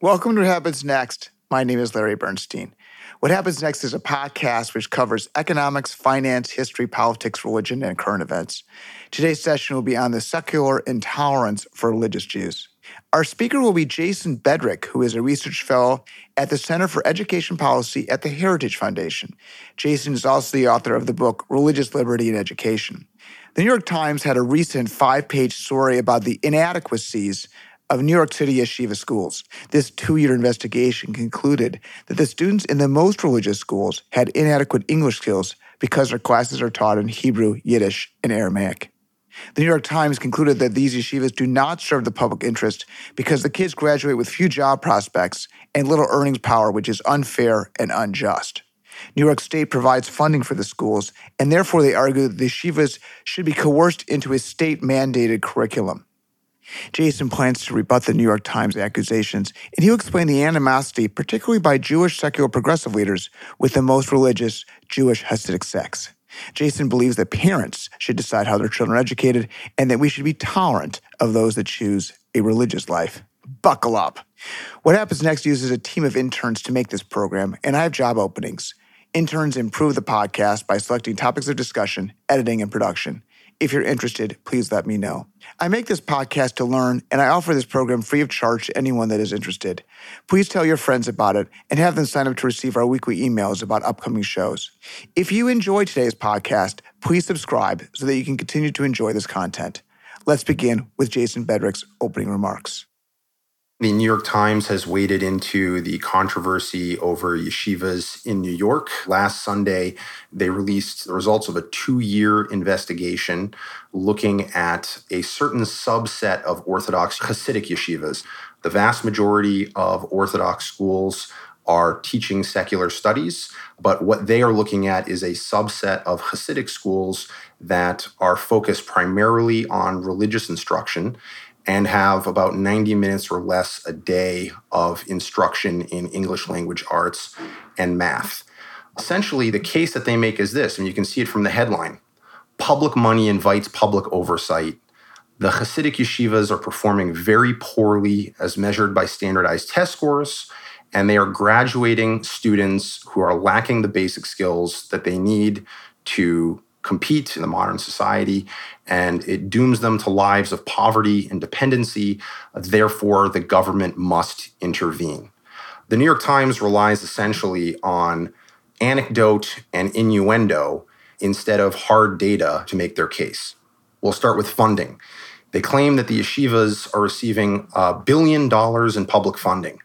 Welcome to What Happens Next. My name is Larry Bernstein. What Happens Next is a podcast which covers economics, finance, history, politics, religion, and current events. Today's session will be on the secular intolerance for religious Jews. Our speaker will be Jason Bedrick, who is a research fellow at the Center for Education Policy at the Heritage Foundation. Jason is also the author of the book Religious Liberty and Education. The New York Times had a recent five page story about the inadequacies of New York City yeshiva schools. This two year investigation concluded that the students in the most religious schools had inadequate English skills because their classes are taught in Hebrew, Yiddish, and Aramaic. The New York Times concluded that these yeshivas do not serve the public interest because the kids graduate with few job prospects and little earnings power, which is unfair and unjust. New York State provides funding for the schools, and therefore they argue that the yeshivas should be coerced into a state mandated curriculum. Jason plans to rebut the New York Times accusations, and he'll explain the animosity, particularly by Jewish secular progressive leaders, with the most religious Jewish Hasidic sects. Jason believes that parents should decide how their children are educated and that we should be tolerant of those that choose a religious life. Buckle up. What Happens Next uses a team of interns to make this program, and I have job openings. Interns improve the podcast by selecting topics of discussion, editing, and production. If you're interested, please let me know. I make this podcast to learn, and I offer this program free of charge to anyone that is interested. Please tell your friends about it and have them sign up to receive our weekly emails about upcoming shows. If you enjoy today's podcast, please subscribe so that you can continue to enjoy this content. Let's begin with Jason Bedrick's opening remarks. The New York Times has waded into the controversy over yeshivas in New York. Last Sunday, they released the results of a two year investigation looking at a certain subset of Orthodox Hasidic yeshivas. The vast majority of Orthodox schools are teaching secular studies, but what they are looking at is a subset of Hasidic schools that are focused primarily on religious instruction and have about 90 minutes or less a day of instruction in English language arts and math. Essentially, the case that they make is this, and you can see it from the headline Public money invites public oversight. The Hasidic yeshivas are performing very poorly as measured by standardized test scores, and they are graduating students who are lacking the basic skills that they need to compete in the modern society, and it dooms them to lives of poverty and dependency. Therefore, the government must intervene. The New York Times relies essentially on anecdote and innuendo instead of hard data to make their case. We'll start with funding. They claim that the yeshivas are receiving a billion dollars in public funding.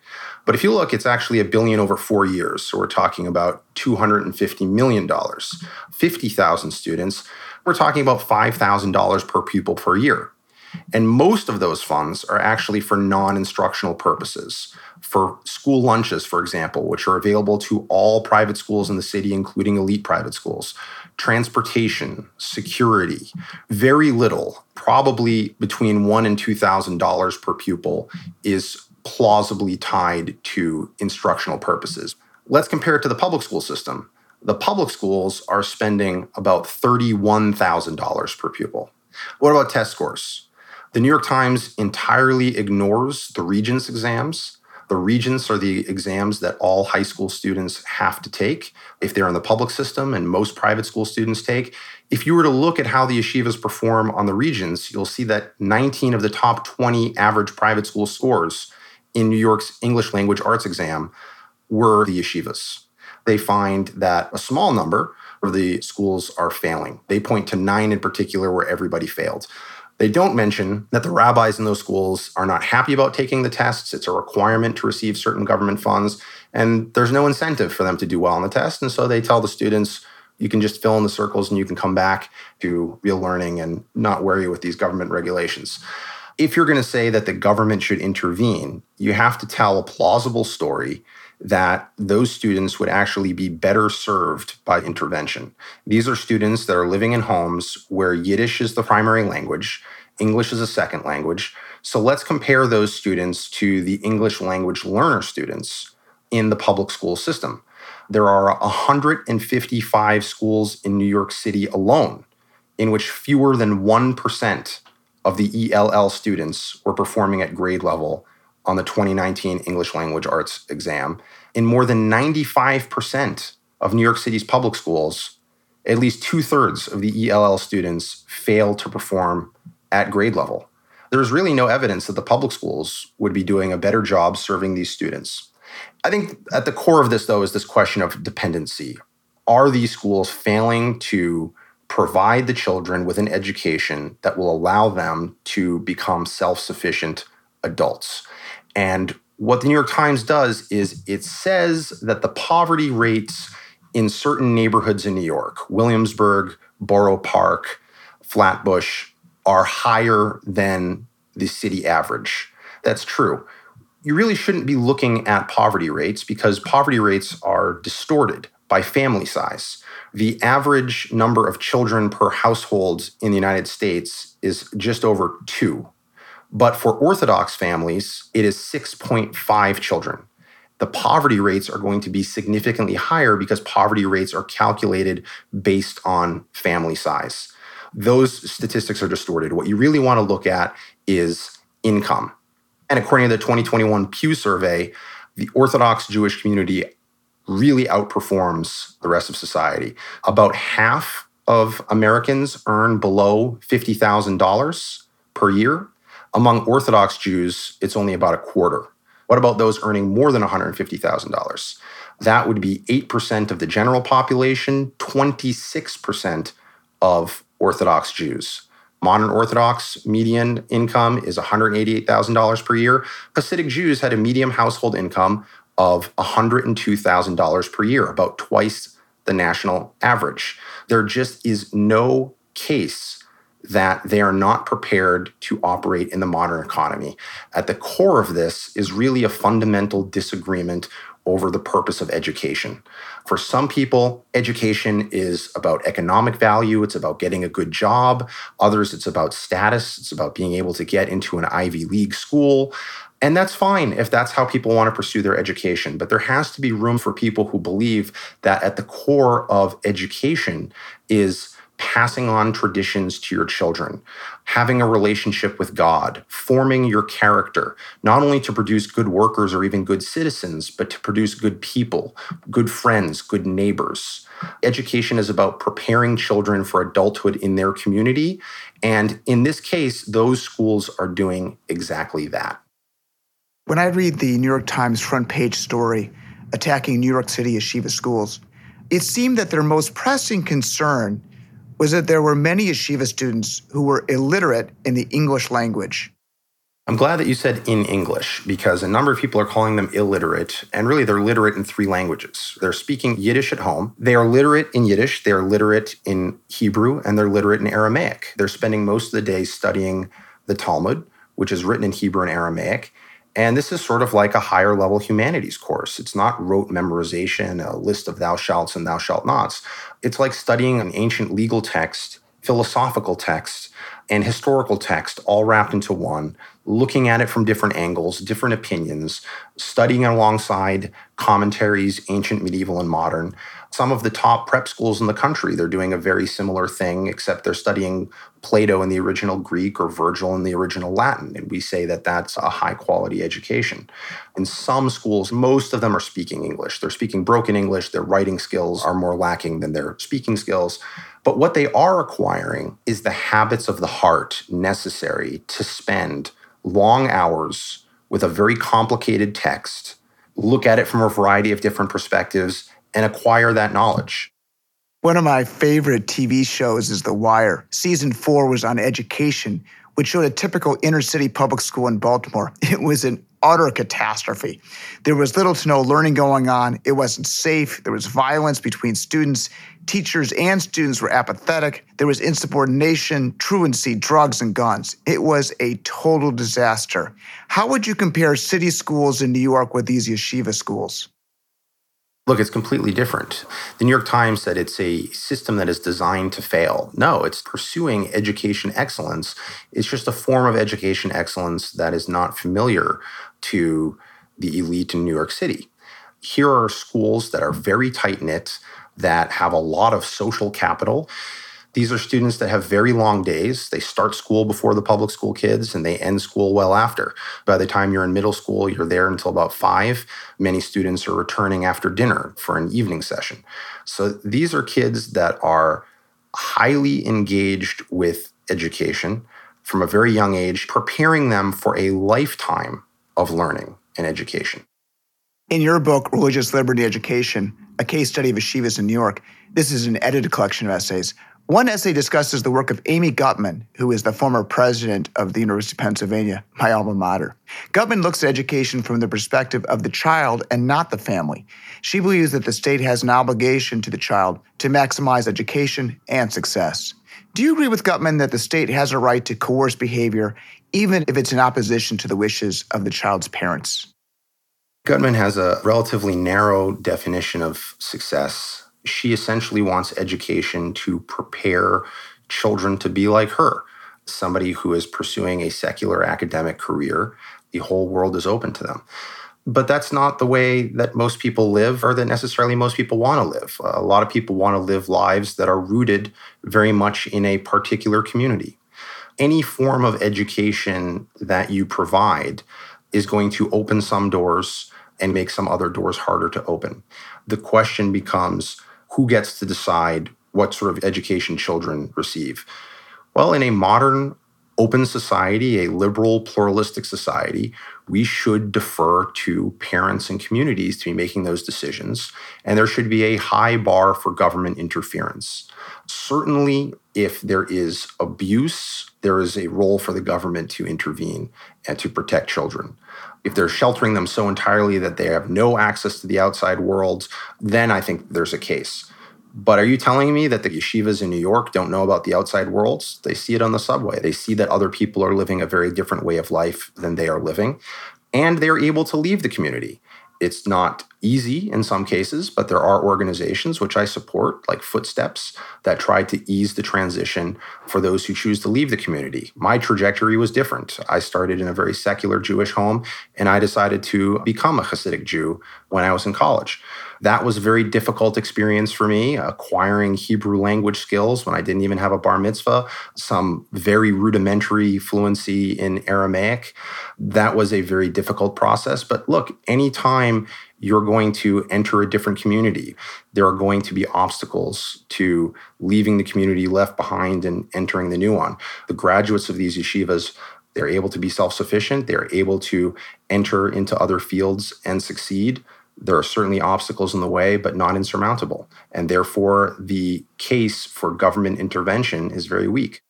But if you look, it's actually a billion over four years. So we're talking about $250 million. 50,000 students, we're talking about $5,000 per pupil per year. And most of those funds are actually for non instructional purposes, for school lunches, for example, which are available to all private schools in the city, including elite private schools, transportation, security, very little, probably between one and $2,000 per pupil, is plausibly tied to instructional purposes. Let's compare it to the public school system. The public schools are spending about $31,000 per pupil. What about test scores? The New York Times entirely ignores the Regents exams. The Regents are the exams that all high school students have to take if they're in the public system and most private school students take. If you were to look at how the yeshivas perform on the Regents, you'll see that 19 of the top 20 average private school scores in New York's English language arts exam were the yeshivas. They find that a small number of the schools are failing. They point to nine in particular where everybody failed. They don't mention that the rabbis in those schools are not happy about taking the tests. It's a requirement to receive certain government funds, and there's no incentive for them to do well on the test. And so they tell the students, you can just fill in the circles and you can come back to real learning and not worry with these government regulations if you're going to say that the government should intervene, you have to tell a plausible story that those students would actually be better served by intervention. These are students that are living in homes where Yiddish is the primary language, English is a second language. So let's compare those students to the English language learner students in the public school system. There are 155 schools in New York City alone in which fewer than 1% of the ELL students were performing at grade level on the 2019 English Language Arts exam. In more than 95% of New York City's public schools, at least two thirds of the ELL students fail to perform at grade level. There's really no evidence that the public schools would be doing a better job serving these students. I think at the core of this, though, is this question of dependency. Are these schools failing to provide the children with an education that will allow them to become self sufficient adults? And what the New York Times does is it says that the poverty rates in certain neighborhoods in New York, Williamsburg, Borough Park, Flatbush, are higher than the city average. That's true. You really shouldn't be looking at poverty rates because poverty rates are distorted by family size. The average number of children per household in the United States is just over two. But for Orthodox families, it is 6.5 children. The poverty rates are going to be significantly higher because poverty rates are calculated based on family size. Those statistics are distorted. What you really want to look at is income. And according to the 2021 Pew survey, the Orthodox Jewish community really outperforms the rest of society. About half of Americans earn below $50,000 per year. Among Orthodox Jews, it's only about a quarter. What about those earning more than $150,000? That would be 8% of the general population, 26% of Orthodox Jews. Modern Orthodox median income is $188,000 per year. Hasidic Jews had a medium household income of $102,000 per year, about twice the national average. There just is no case that they are not prepared to operate in the modern economy. At the core of this is really a fundamental disagreement over the purpose of education. For some people, education is about economic value, it's about getting a good job. Others, it's about status, it's about being able to get into an Ivy League school. And that's fine if that's how people want to pursue their education. But there has to be room for people who believe that at the core of education is passing on traditions to your children, having a relationship with God, forming your character, not only to produce good workers or even good citizens, but to produce good people, good friends, good neighbors. Education is about preparing children for adulthood in their community. And in this case, those schools are doing exactly that. When I read the New York Times front page story attacking New York City yeshiva schools, it seemed that their most pressing concern was that there were many yeshiva students who were illiterate in the English language. I'm glad that you said in English because a number of people are calling them illiterate, and really they're literate in three languages. They're speaking Yiddish at home, they are literate in Yiddish, they are literate in Hebrew, and they're literate in Aramaic. They're spending most of the day studying the Talmud, which is written in Hebrew and Aramaic. And this is sort of like a higher level humanities course. It's not rote memorization, a list of thou shalts and thou shalt nots. It's like studying an ancient legal text, philosophical text, and historical text all wrapped into one, looking at it from different angles, different opinions, studying it alongside commentaries, ancient, medieval, and modern. Some of the top prep schools in the country, they're doing a very similar thing, except they're studying Plato in the original Greek or Virgil in the original Latin. And we say that that's a high quality education. In some schools, most of them are speaking English. They're speaking broken English. Their writing skills are more lacking than their speaking skills. But what they are acquiring is the habits of the heart necessary to spend long hours with a very complicated text, look at it from a variety of different perspectives, and acquire that knowledge. One of my favorite TV shows is The Wire. Season four was on education, which showed a typical inner city public school in Baltimore. It was an utter catastrophe. There was little to no learning going on. It wasn't safe. There was violence between students. Teachers and students were apathetic. There was insubordination, truancy, drugs, and guns. It was a total disaster. How would you compare city schools in New York with these yeshiva schools? Look, it's completely different. The New York Times said it's a system that is designed to fail. No, it's pursuing education excellence. It's just a form of education excellence that is not familiar to the elite in New York City. Here are schools that are very tight knit, that have a lot of social capital. These are students that have very long days. They start school before the public school kids and they end school well after. By the time you're in middle school, you're there until about five. Many students are returning after dinner for an evening session. So these are kids that are highly engaged with education from a very young age, preparing them for a lifetime of learning and education. In your book, Religious Liberty Education, a case study of yeshivas in New York, this is an edited collection of essays. One essay discusses the work of Amy Gutmann, who is the former president of the University of Pennsylvania, my alma mater. Gutmann looks at education from the perspective of the child and not the family. She believes that the state has an obligation to the child to maximize education and success. Do you agree with Gutmann that the state has a right to coerce behavior, even if it's in opposition to the wishes of the child's parents? Gutmann has a relatively narrow definition of success she essentially wants education to prepare children to be like her, somebody who is pursuing a secular academic career. The whole world is open to them. But that's not the way that most people live or that necessarily most people want to live. A lot of people want to live lives that are rooted very much in a particular community. Any form of education that you provide is going to open some doors and make some other doors harder to open. The question becomes who gets to decide what sort of education children receive? Well, in a modern open society, a liberal, pluralistic society, we should defer to parents and communities to be making those decisions. And there should be a high bar for government interference. Certainly, if there is abuse, there is a role for the government to intervene and to protect children. If they're sheltering them so entirely that they have no access to the outside world, then I think there's a case. But are you telling me that the yeshivas in New York don't know about the outside worlds? They see it on the subway. They see that other people are living a very different way of life than they are living. And they're able to leave the community. It's not easy in some cases, but there are organizations which I support, like Footsteps, that try to ease the transition for those who choose to leave the community. My trajectory was different. I started in a very secular Jewish home, and I decided to become a Hasidic Jew when I was in college. That was a very difficult experience for me, acquiring Hebrew language skills when I didn't even have a bar mitzvah, some very rudimentary fluency in Aramaic. That was a very difficult process. But look, anytime you're going to enter a different community. There are going to be obstacles to leaving the community left behind and entering the new one. The graduates of these yeshivas, they're able to be self sufficient, they're able to enter into other fields and succeed. There are certainly obstacles in the way, but not insurmountable. And therefore, the case for government intervention is very weak.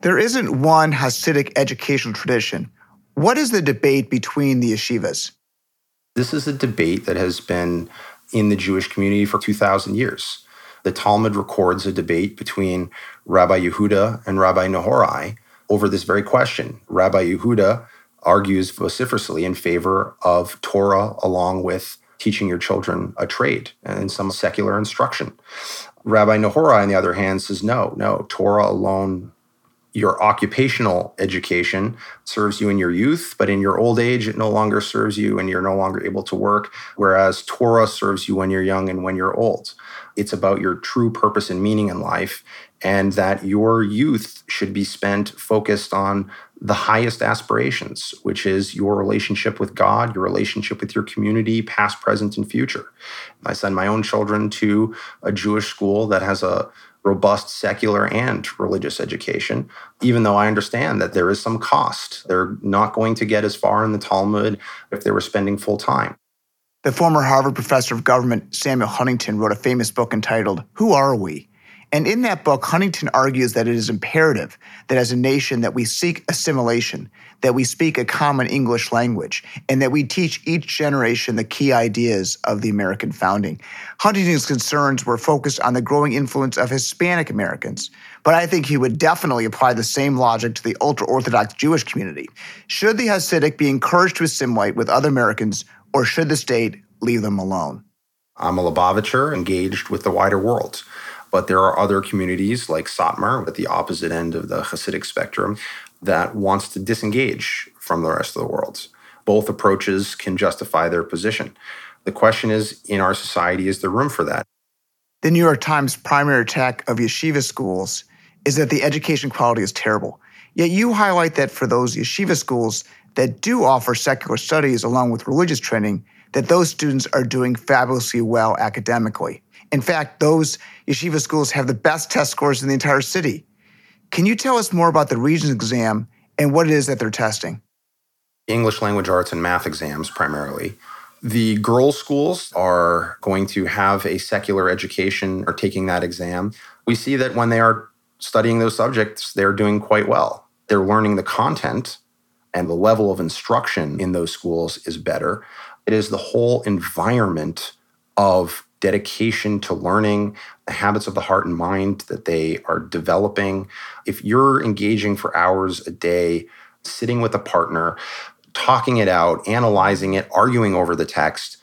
There isn't one Hasidic educational tradition. What is the debate between the yeshivas? This is a debate that has been in the Jewish community for 2,000 years. The Talmud records a debate between Rabbi Yehuda and Rabbi Nahorai over this very question. Rabbi Yehuda argues vociferously in favor of Torah along with teaching your children a trade and some secular instruction. Rabbi Nahorai, on the other hand, says no, no, Torah alone your occupational education serves you in your youth, but in your old age, it no longer serves you and you're no longer able to work. Whereas Torah serves you when you're young and when you're old. It's about your true purpose and meaning in life, and that your youth should be spent focused on the highest aspirations, which is your relationship with God, your relationship with your community, past, present, and future. I send my own children to a Jewish school that has a robust secular and religious education, even though I understand that there is some cost. They're not going to get as far in the Talmud if they were spending full time. The former Harvard professor of government, Samuel Huntington, wrote a famous book entitled, Who Are We? And in that book, Huntington argues that it is imperative that as a nation that we seek assimilation, that we speak a common English language, and that we teach each generation the key ideas of the American founding. Huntington's concerns were focused on the growing influence of Hispanic Americans, but I think he would definitely apply the same logic to the ultra-Orthodox Jewish community. Should the Hasidic be encouraged to assimilate with other Americans, or should the state leave them alone? I'm a Lubavitcher engaged with the wider world. But there are other communities like Satmar at the opposite end of the Hasidic spectrum that wants to disengage from the rest of the world. Both approaches can justify their position. The question is in our society, is there room for that? The New York Times primary attack of yeshiva schools is that the education quality is terrible. Yet you highlight that for those yeshiva schools that do offer secular studies along with religious training, that those students are doing fabulously well academically. In fact, those yeshiva schools have the best test scores in the entire city. Can you tell us more about the Regents exam and what it is that they're testing? English language arts and math exams primarily. The girls' schools are going to have a secular education or taking that exam. We see that when they are studying those subjects, they're doing quite well. They're learning the content and the level of instruction in those schools is better. It is the whole environment of dedication to learning, the habits of the heart and mind that they are developing. If you're engaging for hours a day, sitting with a partner, talking it out, analyzing it, arguing over the text,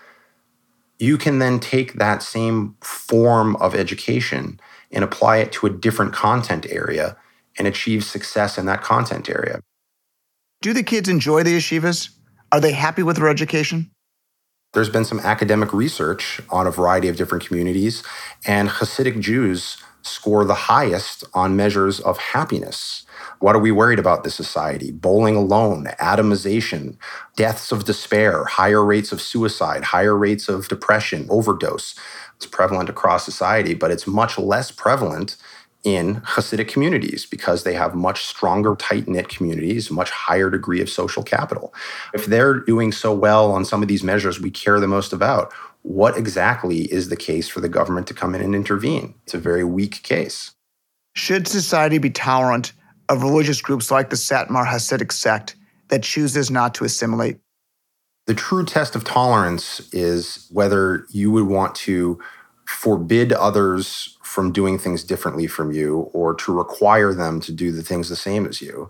you can then take that same form of education and apply it to a different content area and achieve success in that content area. Do the kids enjoy the yeshivas? Are they happy with their education? There's been some academic research on a variety of different communities, and Hasidic Jews score the highest on measures of happiness. What are we worried about this society? Bowling alone, atomization, deaths of despair, higher rates of suicide, higher rates of depression, overdose. It's prevalent across society, but it's much less prevalent in Hasidic communities because they have much stronger, tight knit communities, much higher degree of social capital. If they're doing so well on some of these measures we care the most about, what exactly is the case for the government to come in and intervene? It's a very weak case. Should society be tolerant of religious groups like the Satmar Hasidic sect that chooses not to assimilate? The true test of tolerance is whether you would want to forbid others from doing things differently from you or to require them to do the things the same as you.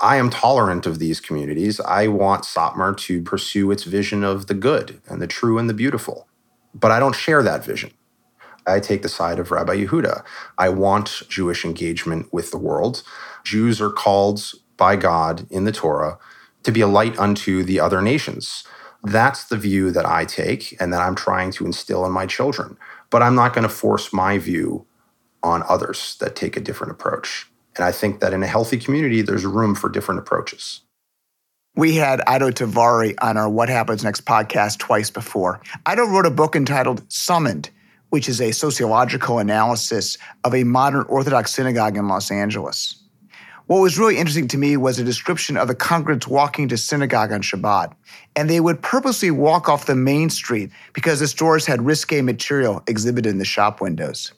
I am tolerant of these communities. I want Satmar to pursue its vision of the good and the true and the beautiful. But I don't share that vision. I take the side of Rabbi Yehuda. I want Jewish engagement with the world. Jews are called by God in the Torah to be a light unto the other nations. That's the view that I take and that I'm trying to instill in my children but I'm not going to force my view on others that take a different approach. And I think that in a healthy community, there's room for different approaches. We had Iddo Tavory on our What Happens Next podcast twice before. Iddo wrote a book entitled Summoned, which is a sociological analysis of a modern Orthodox synagogue in Los Angeles. What was really interesting to me was a description of the congregants walking to synagogue on Shabbat. And they would purposely walk off the main street because the stores had risque material exhibited in the shop windows.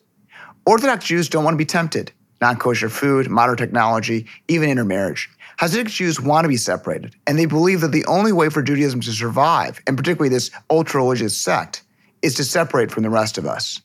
Orthodox Jews don't want to be tempted. Non kosher food, modern technology, even intermarriage. Hasidic Jews want to be separated, and they believe that the only way for Judaism to survive, and particularly this ultra religious sect, is to separate from the rest of us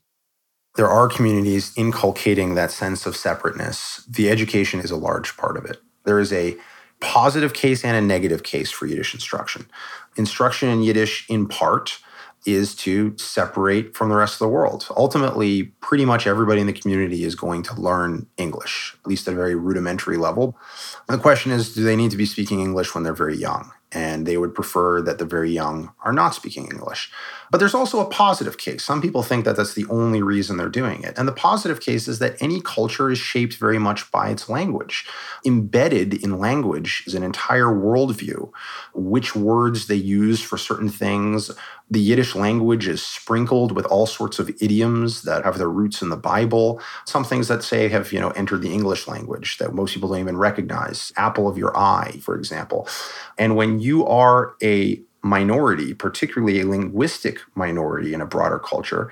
there are communities inculcating that sense of separateness. The education is a large part of it. There is a positive case and a negative case for Yiddish instruction. Instruction in Yiddish, in part, is to separate from the rest of the world. Ultimately, pretty much everybody in the community is going to learn English, at least at a very rudimentary level. And the question is do they need to be speaking English when they're very young? And they would prefer that the very young are not speaking English. But there's also a positive case. Some people think that that's the only reason they're doing it. And the positive case is that any culture is shaped very much by its language. Embedded in language is an entire worldview, which words they use for certain things. The Yiddish language is sprinkled with all sorts of idioms that have their roots in the Bible. Some things that say have, you know, entered the English language that most people don't even recognize. Apple of your eye, for example. And when you are a minority, particularly a linguistic minority in a broader culture,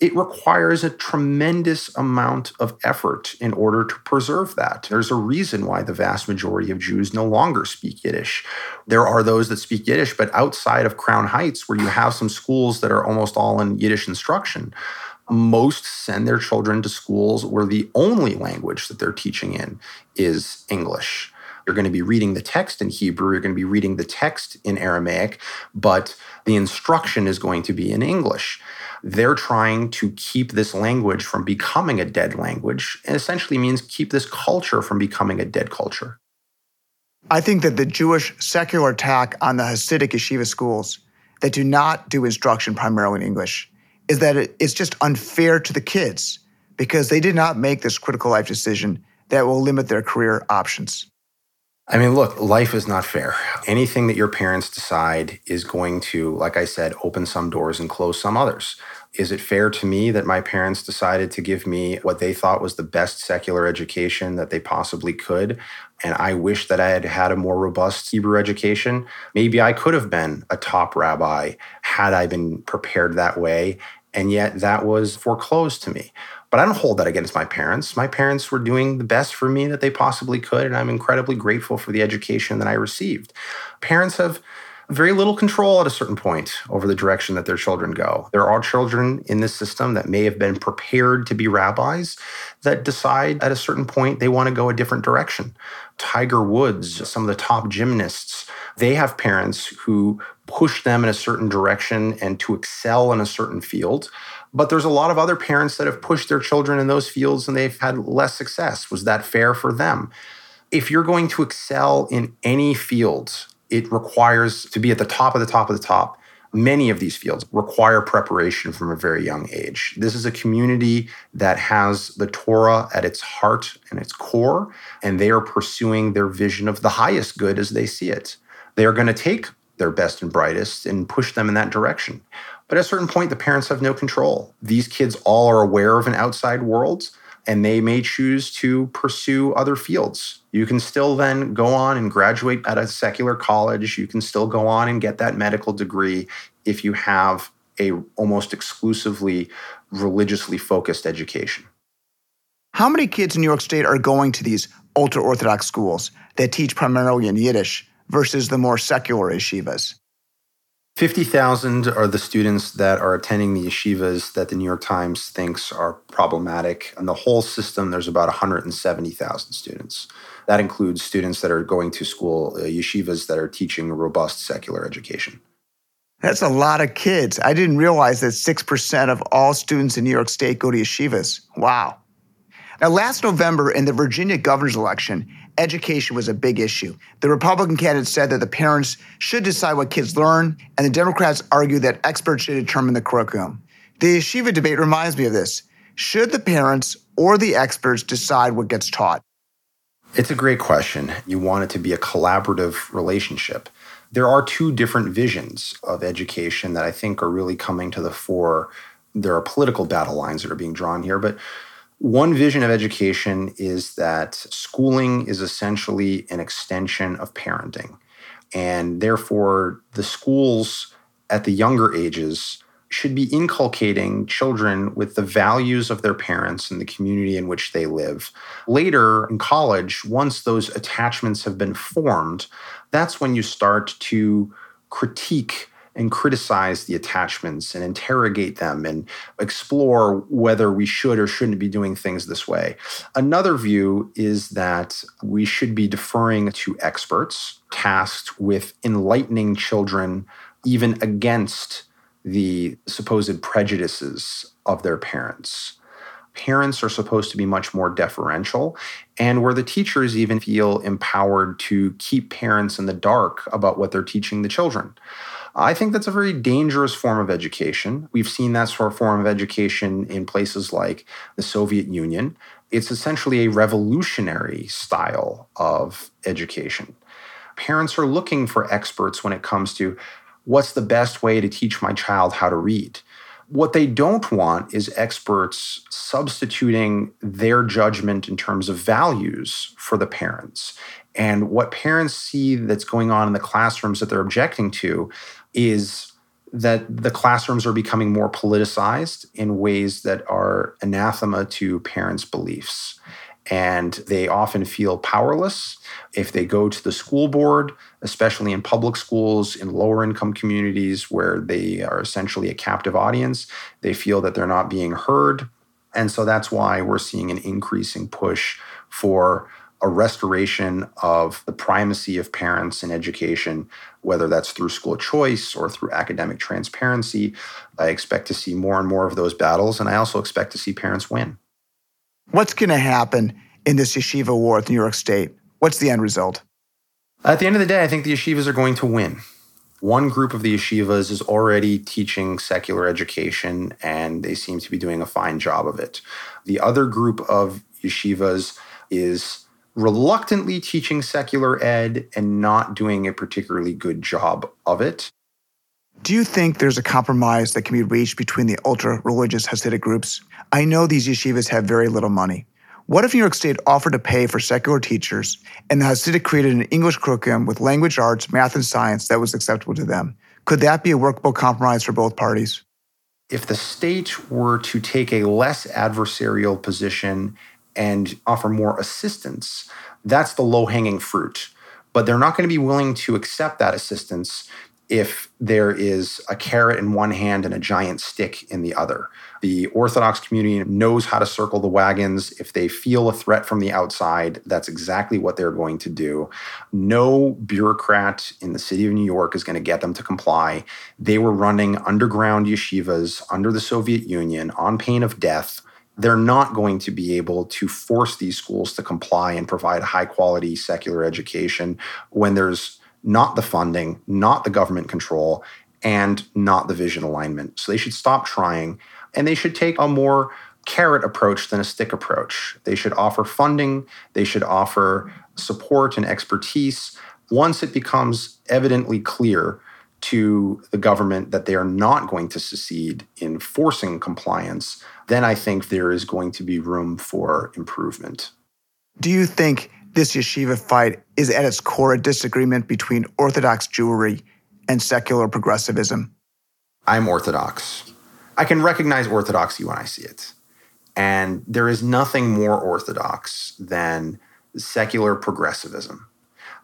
it requires a tremendous amount of effort in order to preserve that. There's a reason why the vast majority of Jews no longer speak Yiddish. There are those that speak Yiddish, but outside of Crown Heights, where you have some schools that are almost all in Yiddish instruction, most send their children to schools where the only language that they're teaching in is English. You're going to be reading the text in Hebrew, you're going to be reading the text in Aramaic, but the instruction is going to be in English. They're trying to keep this language from becoming a dead language, and essentially means keep this culture from becoming a dead culture. I think that the Jewish secular attack on the Hasidic yeshiva schools that do not do instruction primarily in English is that it's just unfair to the kids because they did not make this critical life decision that will limit their career options? I mean, look, life is not fair. Anything that your parents decide is going to, like I said, open some doors and close some others. Is it fair to me that my parents decided to give me what they thought was the best secular education that they possibly could? And I wish that I had had a more robust Hebrew education. Maybe I could have been a top rabbi had I been prepared that way. And yet that was foreclosed to me. But I don't hold that against my parents. My parents were doing the best for me that they possibly could, and I'm incredibly grateful for the education that I received. Parents have very little control at a certain point over the direction that their children go. There are children in this system that may have been prepared to be rabbis that decide at a certain point they want to go a different direction. Tiger Woods, some of the top gymnasts, they have parents who push them in a certain direction and to excel in a certain field. But there's a lot of other parents that have pushed their children in those fields and they've had less success. Was that fair for them? If you're going to excel in any field, it requires to be at the top of the top of the top. Many of these fields require preparation from a very young age. This is a community that has the Torah at its heart and its core, and they are pursuing their vision of the highest good as they see it. They are going to take their best and brightest and push them in that direction. But at a certain point, the parents have no control. These kids all are aware of an outside world and they may choose to pursue other fields. You can still then go on and graduate at a secular college. You can still go on and get that medical degree if you have a almost exclusively religiously focused education. How many kids in New York State are going to these ultra Orthodox schools that teach primarily in Yiddish versus the more secular yeshivas? 50,000 are the students that are attending the yeshivas that the New York Times thinks are problematic. In the whole system, there's about 170,000 students. That includes students that are going to school, uh, yeshivas that are teaching robust secular education. That's a lot of kids. I didn't realize that 6% of all students in New York State go to yeshivas. Wow. Now, last November in the Virginia governor's election, education was a big issue. The Republican candidate said that the parents should decide what kids learn, and the Democrats argued that experts should determine the curriculum. The yeshiva debate reminds me of this. Should the parents or the experts decide what gets taught? It's a great question. You want it to be a collaborative relationship. There are two different visions of education that I think are really coming to the fore. There are political battle lines that are being drawn here, but one vision of education is that schooling is essentially an extension of parenting. And therefore, the schools at the younger ages should be inculcating children with the values of their parents and the community in which they live. Later in college, once those attachments have been formed, that's when you start to critique and criticize the attachments and interrogate them and explore whether we should or shouldn't be doing things this way. Another view is that we should be deferring to experts tasked with enlightening children even against the supposed prejudices of their parents. Parents are supposed to be much more deferential, and where the teachers even feel empowered to keep parents in the dark about what they're teaching the children. I think that's a very dangerous form of education. We've seen that sort of form of education in places like the Soviet Union. It's essentially a revolutionary style of education. Parents are looking for experts when it comes to what's the best way to teach my child how to read. What they don't want is experts substituting their judgment in terms of values for the parents. And what parents see that's going on in the classrooms that they're objecting to is that the classrooms are becoming more politicized in ways that are anathema to parents' beliefs. And they often feel powerless if they go to the school board, especially in public schools in lower income communities where they are essentially a captive audience. They feel that they're not being heard. And so that's why we're seeing an increasing push for a restoration of the primacy of parents in education, whether that's through school choice or through academic transparency. I expect to see more and more of those battles, and I also expect to see parents win. What's going to happen in this yeshiva war with New York State? What's the end result? At the end of the day, I think the yeshivas are going to win. One group of the yeshivas is already teaching secular education, and they seem to be doing a fine job of it. The other group of yeshivas is reluctantly teaching secular ed and not doing a particularly good job of it. Do you think there's a compromise that can be reached between the ultra religious Hasidic groups? I know these yeshivas have very little money. What if New York State offered to pay for secular teachers and the Hasidic created an English curriculum with language arts, math, and science that was acceptable to them? Could that be a workable compromise for both parties? If the state were to take a less adversarial position and offer more assistance, that's the low hanging fruit. But they're not going to be willing to accept that assistance if there is a carrot in one hand and a giant stick in the other. The Orthodox community knows how to circle the wagons. If they feel a threat from the outside, that's exactly what they're going to do. No bureaucrat in the city of New York is going to get them to comply. They were running underground yeshivas under the Soviet Union on pain of death they're not going to be able to force these schools to comply and provide high quality secular education when there's not the funding, not the government control, and not the vision alignment. So they should stop trying and they should take a more carrot approach than a stick approach. They should offer funding, they should offer support and expertise. Once it becomes evidently clear to the government that they are not going to succeed in forcing compliance, then I think there is going to be room for improvement. Do you think this yeshiva fight is at its core a disagreement between Orthodox Jewry and secular progressivism? I'm Orthodox. I can recognize orthodoxy when I see it. And there is nothing more orthodox than secular progressivism.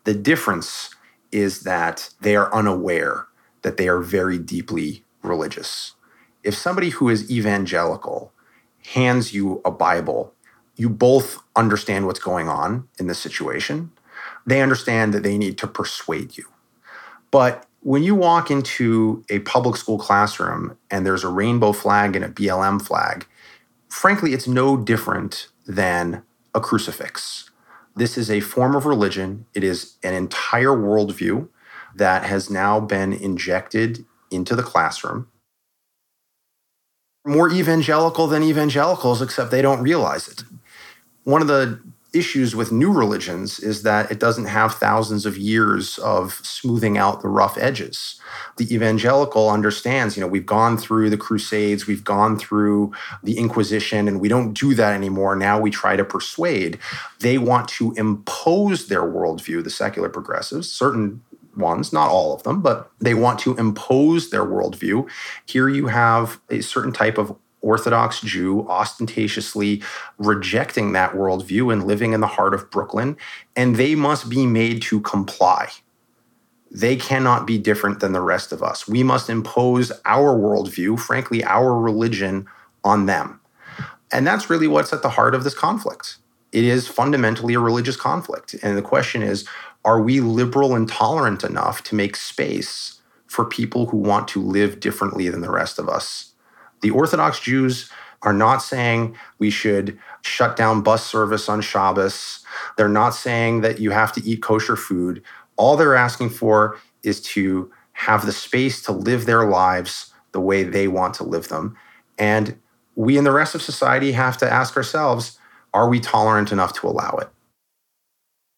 The difference is that they are unaware that they are very deeply religious. If somebody who is evangelical hands you a Bible you both understand what's going on in this situation. They understand that they need to persuade you. But when you walk into a public school classroom and there's a rainbow flag and a BLM flag, frankly, it's no different than a crucifix. This is a form of religion, it is an entire worldview that has now been injected into the classroom more evangelical than evangelicals, except they don't realize it one of the issues with new religions is that it doesn't have thousands of years of smoothing out the rough edges. The evangelical understands, you know, we've gone through the Crusades, we've gone through the Inquisition, and we don't do that anymore. Now we try to persuade. They want to impose their worldview, the secular progressives, certain ones, not all of them, but they want to impose their worldview. Here you have a certain type of Orthodox Jew ostentatiously rejecting that worldview and living in the heart of Brooklyn, and they must be made to comply. They cannot be different than the rest of us. We must impose our worldview, frankly, our religion, on them. And that's really what's at the heart of this conflict. It is fundamentally a religious conflict. And the question is are we liberal and tolerant enough to make space for people who want to live differently than the rest of us? The Orthodox Jews are not saying we should shut down bus service on Shabbos. They're not saying that you have to eat kosher food. All they're asking for is to have the space to live their lives the way they want to live them. And we in the rest of society have to ask ourselves are we tolerant enough to allow it?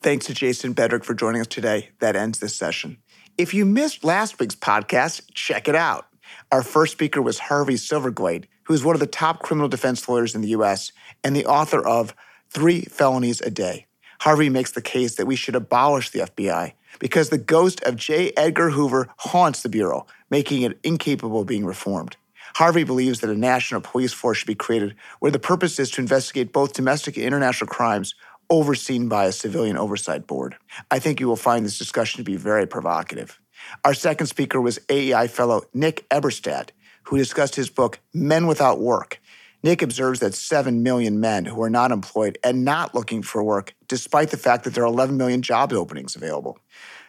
Thanks to Jason Bedrick for joining us today. That ends this session. If you missed last week's podcast, check it out. Our first speaker was Harvey Silverglate, who is one of the top criminal defense lawyers in the US and the author of Three Felonies a Day. Harvey makes the case that we should abolish the FBI because the ghost of J. Edgar Hoover haunts the Bureau, making it incapable of being reformed. Harvey believes that a national police force should be created where the purpose is to investigate both domestic and international crimes overseen by a civilian oversight board. I think you will find this discussion to be very provocative. Our second speaker was AEI fellow Nick Eberstadt, who discussed his book, Men Without Work. Nick observes that 7 million men who are not employed and not looking for work, despite the fact that there are 11 million job openings available.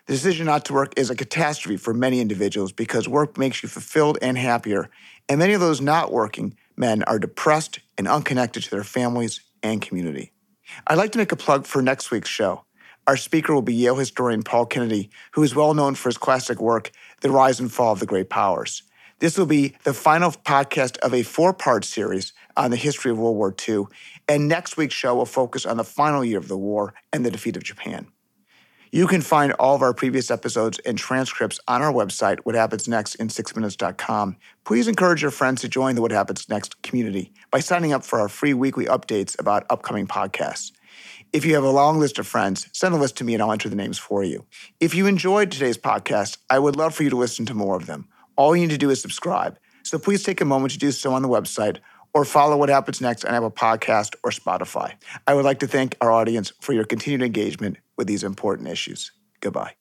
The decision not to work is a catastrophe for many individuals because work makes you fulfilled and happier, and many of those not working men are depressed and unconnected to their families and community. I'd like to make a plug for next week's show. Our speaker will be Yale historian Paul Kennedy, who is well known for his classic work, The Rise and Fall of the Great Powers. This will be the final podcast of a four part series on the history of World War II. And next week's show will focus on the final year of the war and the defeat of Japan. You can find all of our previous episodes and transcripts on our website, What Happens Next in 6minutes.com. Please encourage your friends to join the What Happens Next community by signing up for our free weekly updates about upcoming podcasts. If you have a long list of friends, send a list to me and I'll enter the names for you. If you enjoyed today's podcast, I would love for you to listen to more of them. All you need to do is subscribe. So please take a moment to do so on the website or follow What Happens Next on Apple Podcast or Spotify. I would like to thank our audience for your continued engagement with these important issues. Goodbye.